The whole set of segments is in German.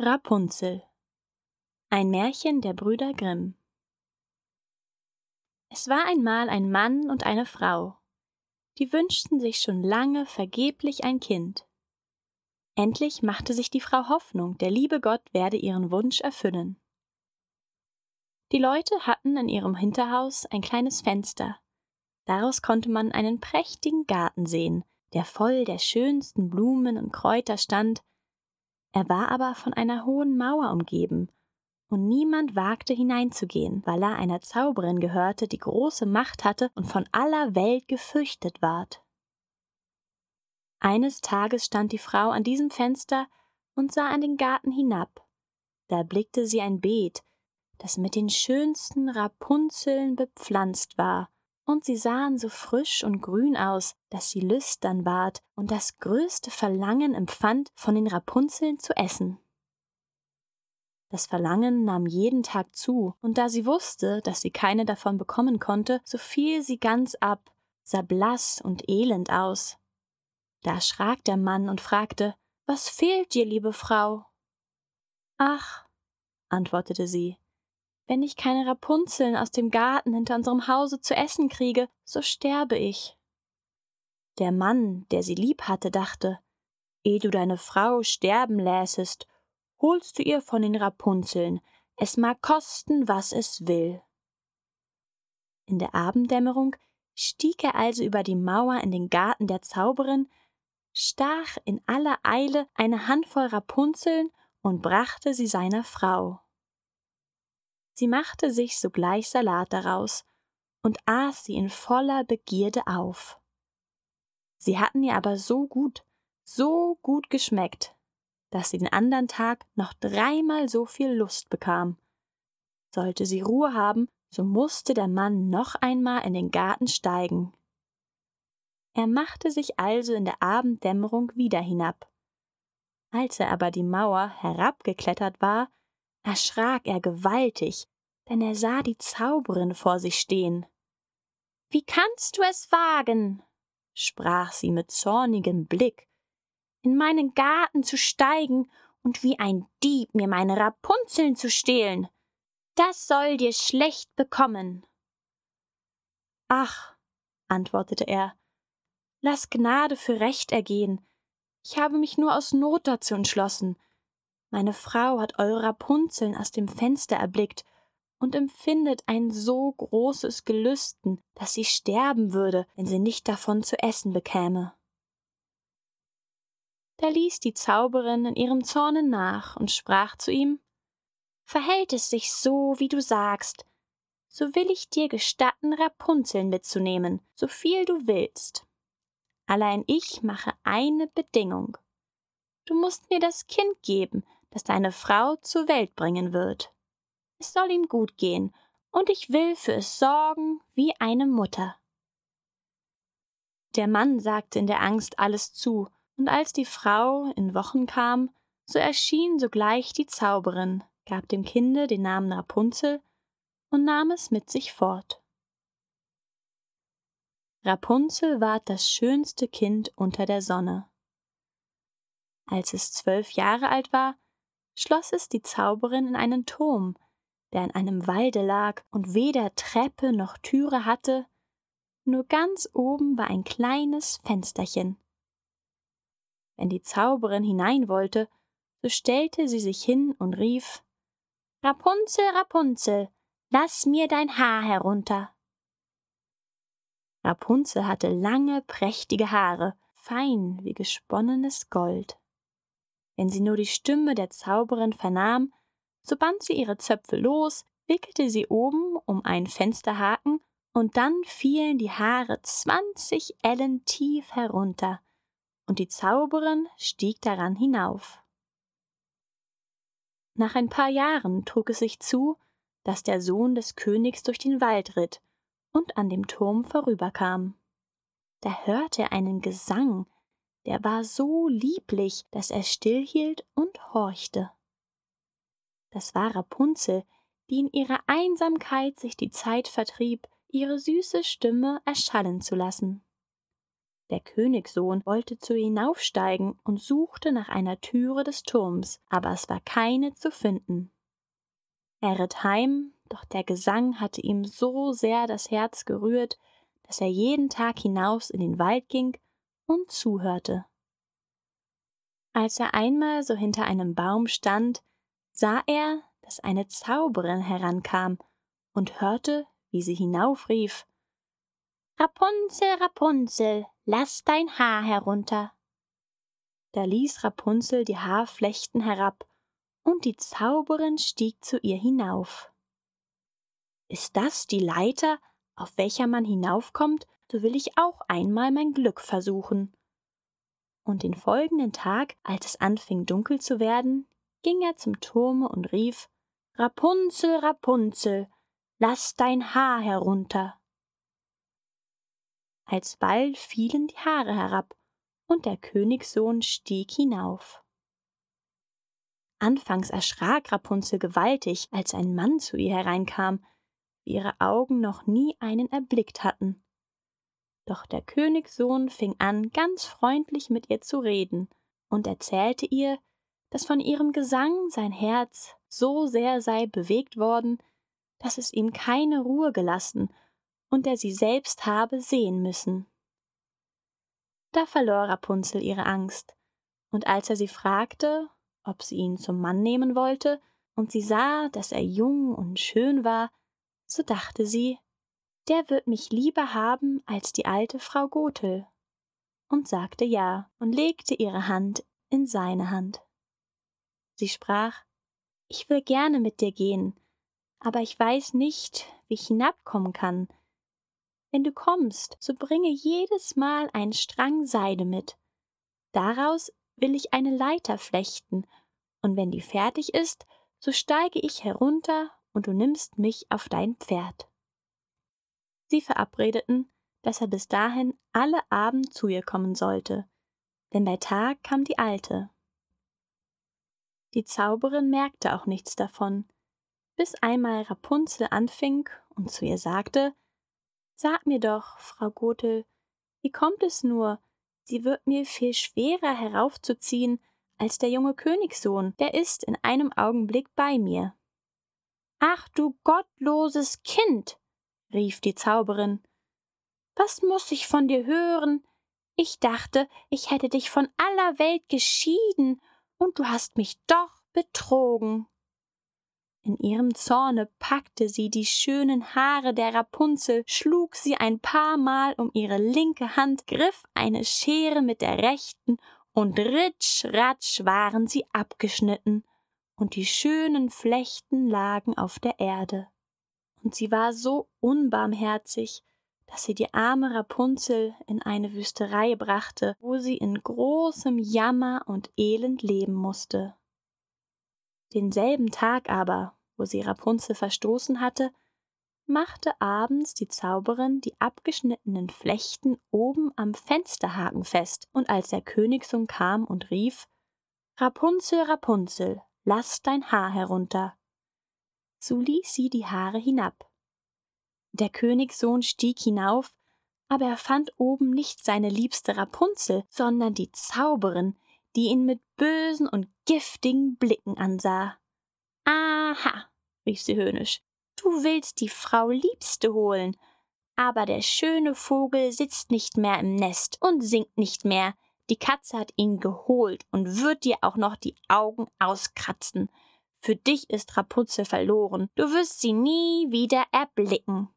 Rapunzel Ein Märchen der Brüder Grimm Es war einmal ein Mann und eine Frau, die wünschten sich schon lange vergeblich ein Kind. Endlich machte sich die Frau Hoffnung, der liebe Gott werde ihren Wunsch erfüllen. Die Leute hatten in ihrem Hinterhaus ein kleines Fenster. Daraus konnte man einen prächtigen Garten sehen, der voll der schönsten Blumen und Kräuter stand, er war aber von einer hohen Mauer umgeben, und niemand wagte hineinzugehen, weil er einer Zauberin gehörte, die große Macht hatte und von aller Welt gefürchtet ward. Eines Tages stand die Frau an diesem Fenster und sah an den Garten hinab. Da blickte sie ein Beet, das mit den schönsten Rapunzeln bepflanzt war, und sie sahen so frisch und grün aus, dass sie lüstern ward und das größte Verlangen empfand, von den Rapunzeln zu essen. Das Verlangen nahm jeden Tag zu, und da sie wusste, dass sie keine davon bekommen konnte, so fiel sie ganz ab, sah blass und elend aus. Da erschrak der Mann und fragte Was fehlt dir, liebe Frau? Ach, antwortete sie, wenn ich keine Rapunzeln aus dem Garten hinter unserem Hause zu essen kriege, so sterbe ich. Der Mann, der sie lieb hatte, dachte, ehe du deine Frau sterben lässest, holst du ihr von den Rapunzeln, es mag kosten, was es will. In der Abenddämmerung stieg er also über die Mauer in den Garten der Zauberin, stach in aller Eile eine Handvoll Rapunzeln und brachte sie seiner Frau. Sie machte sich sogleich Salat daraus und aß sie in voller Begierde auf. Sie hatten ihr aber so gut, so gut geschmeckt, dass sie den andern Tag noch dreimal so viel Lust bekam. Sollte sie Ruhe haben, so musste der Mann noch einmal in den Garten steigen. Er machte sich also in der Abenddämmerung wieder hinab. Als er aber die Mauer herabgeklettert war, erschrak er gewaltig, denn er sah die Zauberin vor sich stehen. Wie kannst du es wagen? sprach sie mit zornigem Blick, in meinen Garten zu steigen und wie ein Dieb mir meine Rapunzeln zu stehlen. Das soll dir schlecht bekommen. Ach, antwortete er, lass Gnade für Recht ergehen. Ich habe mich nur aus Not dazu entschlossen, meine Frau hat eure Rapunzeln aus dem Fenster erblickt und empfindet ein so großes Gelüsten, dass sie sterben würde, wenn sie nicht davon zu essen bekäme. Da ließ die Zauberin in ihrem Zorne nach und sprach zu ihm Verhält es sich so, wie du sagst, so will ich dir gestatten, Rapunzeln mitzunehmen, so viel du willst. Allein ich mache eine Bedingung. Du musst mir das Kind geben, das deine Frau zur Welt bringen wird. Es soll ihm gut gehen, und ich will für es sorgen wie eine Mutter. Der Mann sagte in der Angst alles zu, und als die Frau in Wochen kam, so erschien sogleich die Zauberin, gab dem Kinde den Namen Rapunzel und nahm es mit sich fort. Rapunzel ward das schönste Kind unter der Sonne. Als es zwölf Jahre alt war, schloss es die Zauberin in einen Turm, der in einem Walde lag und weder Treppe noch Türe hatte, nur ganz oben war ein kleines Fensterchen. Wenn die Zauberin hinein wollte, so stellte sie sich hin und rief Rapunzel, Rapunzel, lass mir dein Haar herunter. Rapunzel hatte lange, prächtige Haare, fein wie gesponnenes Gold. Wenn sie nur die Stimme der Zauberin vernahm, so band sie ihre Zöpfe los, wickelte sie oben um einen Fensterhaken, und dann fielen die Haare zwanzig Ellen tief herunter, und die Zauberin stieg daran hinauf. Nach ein paar Jahren trug es sich zu, dass der Sohn des Königs durch den Wald ritt und an dem Turm vorüberkam. Da hörte er einen Gesang, der war so lieblich, dass er stillhielt und horchte. Das war Rapunzel, die in ihrer Einsamkeit sich die Zeit vertrieb, ihre süße Stimme erschallen zu lassen. Der Königssohn wollte zu ihr hinaufsteigen und suchte nach einer Türe des Turms, aber es war keine zu finden. Er ritt heim, doch der Gesang hatte ihm so sehr das Herz gerührt, dass er jeden Tag hinaus in den Wald ging und zuhörte. Als er einmal so hinter einem Baum stand, sah er, dass eine Zauberin herankam und hörte, wie sie hinaufrief Rapunzel, Rapunzel, lass dein Haar herunter. Da ließ Rapunzel die Haarflechten herab, und die Zauberin stieg zu ihr hinauf. Ist das die Leiter, auf welcher man hinaufkommt, so will ich auch einmal mein Glück versuchen. Und den folgenden Tag, als es anfing dunkel zu werden, ging er zum Turme und rief Rapunzel, Rapunzel, lass dein Haar herunter. Alsbald fielen die Haare herab, und der Königssohn stieg hinauf. Anfangs erschrak Rapunzel gewaltig, als ein Mann zu ihr hereinkam, ihre Augen noch nie einen erblickt hatten. Doch der Königssohn fing an, ganz freundlich mit ihr zu reden und erzählte ihr, dass von ihrem Gesang sein Herz so sehr sei bewegt worden, dass es ihm keine Ruhe gelassen und er sie selbst habe sehen müssen. Da verlor Rapunzel ihre Angst, und als er sie fragte, ob sie ihn zum Mann nehmen wollte, und sie sah, dass er jung und schön war, so dachte sie, der wird mich lieber haben als die alte Frau Gothel, und sagte ja und legte ihre Hand in seine Hand. Sie sprach Ich will gerne mit dir gehen, aber ich weiß nicht, wie ich hinabkommen kann. Wenn du kommst, so bringe jedes Mal einen Strang Seide mit. Daraus will ich eine Leiter flechten, und wenn die fertig ist, so steige ich herunter und du nimmst mich auf dein Pferd. Sie verabredeten, dass er bis dahin alle Abend zu ihr kommen sollte, denn bei Tag kam die Alte. Die Zauberin merkte auch nichts davon, bis einmal Rapunzel anfing und zu ihr sagte Sag mir doch, Frau Gothel, wie kommt es nur, sie wird mir viel schwerer heraufzuziehen als der junge Königssohn, der ist in einem Augenblick bei mir. Ach du gottloses Kind, rief die Zauberin, was muss ich von dir hören? Ich dachte, ich hätte dich von aller Welt geschieden, und du hast mich doch betrogen. In ihrem Zorne packte sie die schönen Haare der Rapunzel, schlug sie ein paar Mal um ihre linke Hand, griff eine Schere mit der rechten, und ritsch, ratsch waren sie abgeschnitten, und die schönen Flechten lagen auf der Erde. Und sie war so unbarmherzig, dass sie die arme Rapunzel in eine Wüsterei brachte, wo sie in großem Jammer und Elend leben musste. Denselben Tag aber, wo sie Rapunzel verstoßen hatte, machte abends die Zauberin die abgeschnittenen Flechten oben am Fensterhaken fest, und als der Königssohn kam und rief Rapunzel, Rapunzel, lass dein Haar herunter, so ließ sie die Haare hinab. Der Königssohn stieg hinauf, aber er fand oben nicht seine liebste Rapunzel, sondern die Zauberin, die ihn mit bösen und giftigen Blicken ansah. Aha, rief sie höhnisch, du willst die Frau Liebste holen, aber der schöne Vogel sitzt nicht mehr im Nest und singt nicht mehr, die Katze hat ihn geholt und wird dir auch noch die Augen auskratzen. Für dich ist Rapunzel verloren, du wirst sie nie wieder erblicken.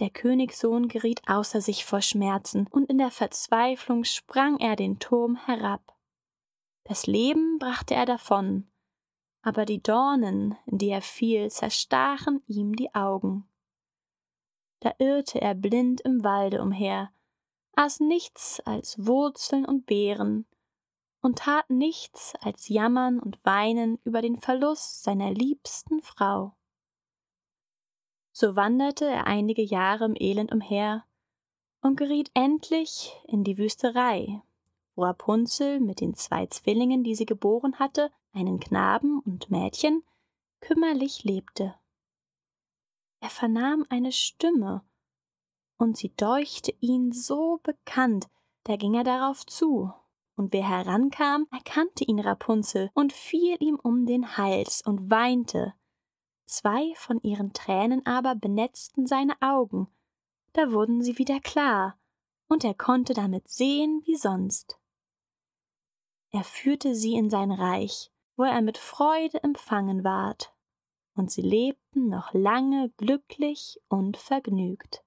Der Königssohn geriet außer sich vor Schmerzen, und in der Verzweiflung sprang er den Turm herab. Das Leben brachte er davon, aber die Dornen, in die er fiel, zerstachen ihm die Augen. Da irrte er blind im Walde umher, aß nichts als Wurzeln und Beeren und tat nichts als jammern und weinen über den Verlust seiner liebsten Frau. So wanderte er einige Jahre im Elend umher und geriet endlich in die Wüsterei, wo Rapunzel mit den zwei Zwillingen, die sie geboren hatte, einen Knaben und Mädchen, kümmerlich lebte. Er vernahm eine Stimme und sie deuchte ihn so bekannt, da ging er darauf zu, und wer herankam, erkannte ihn Rapunzel und fiel ihm um den Hals und weinte. Zwei von ihren Tränen aber benetzten seine Augen, da wurden sie wieder klar, und er konnte damit sehen wie sonst. Er führte sie in sein Reich, wo er mit Freude empfangen ward, und sie lebten noch lange glücklich und vergnügt.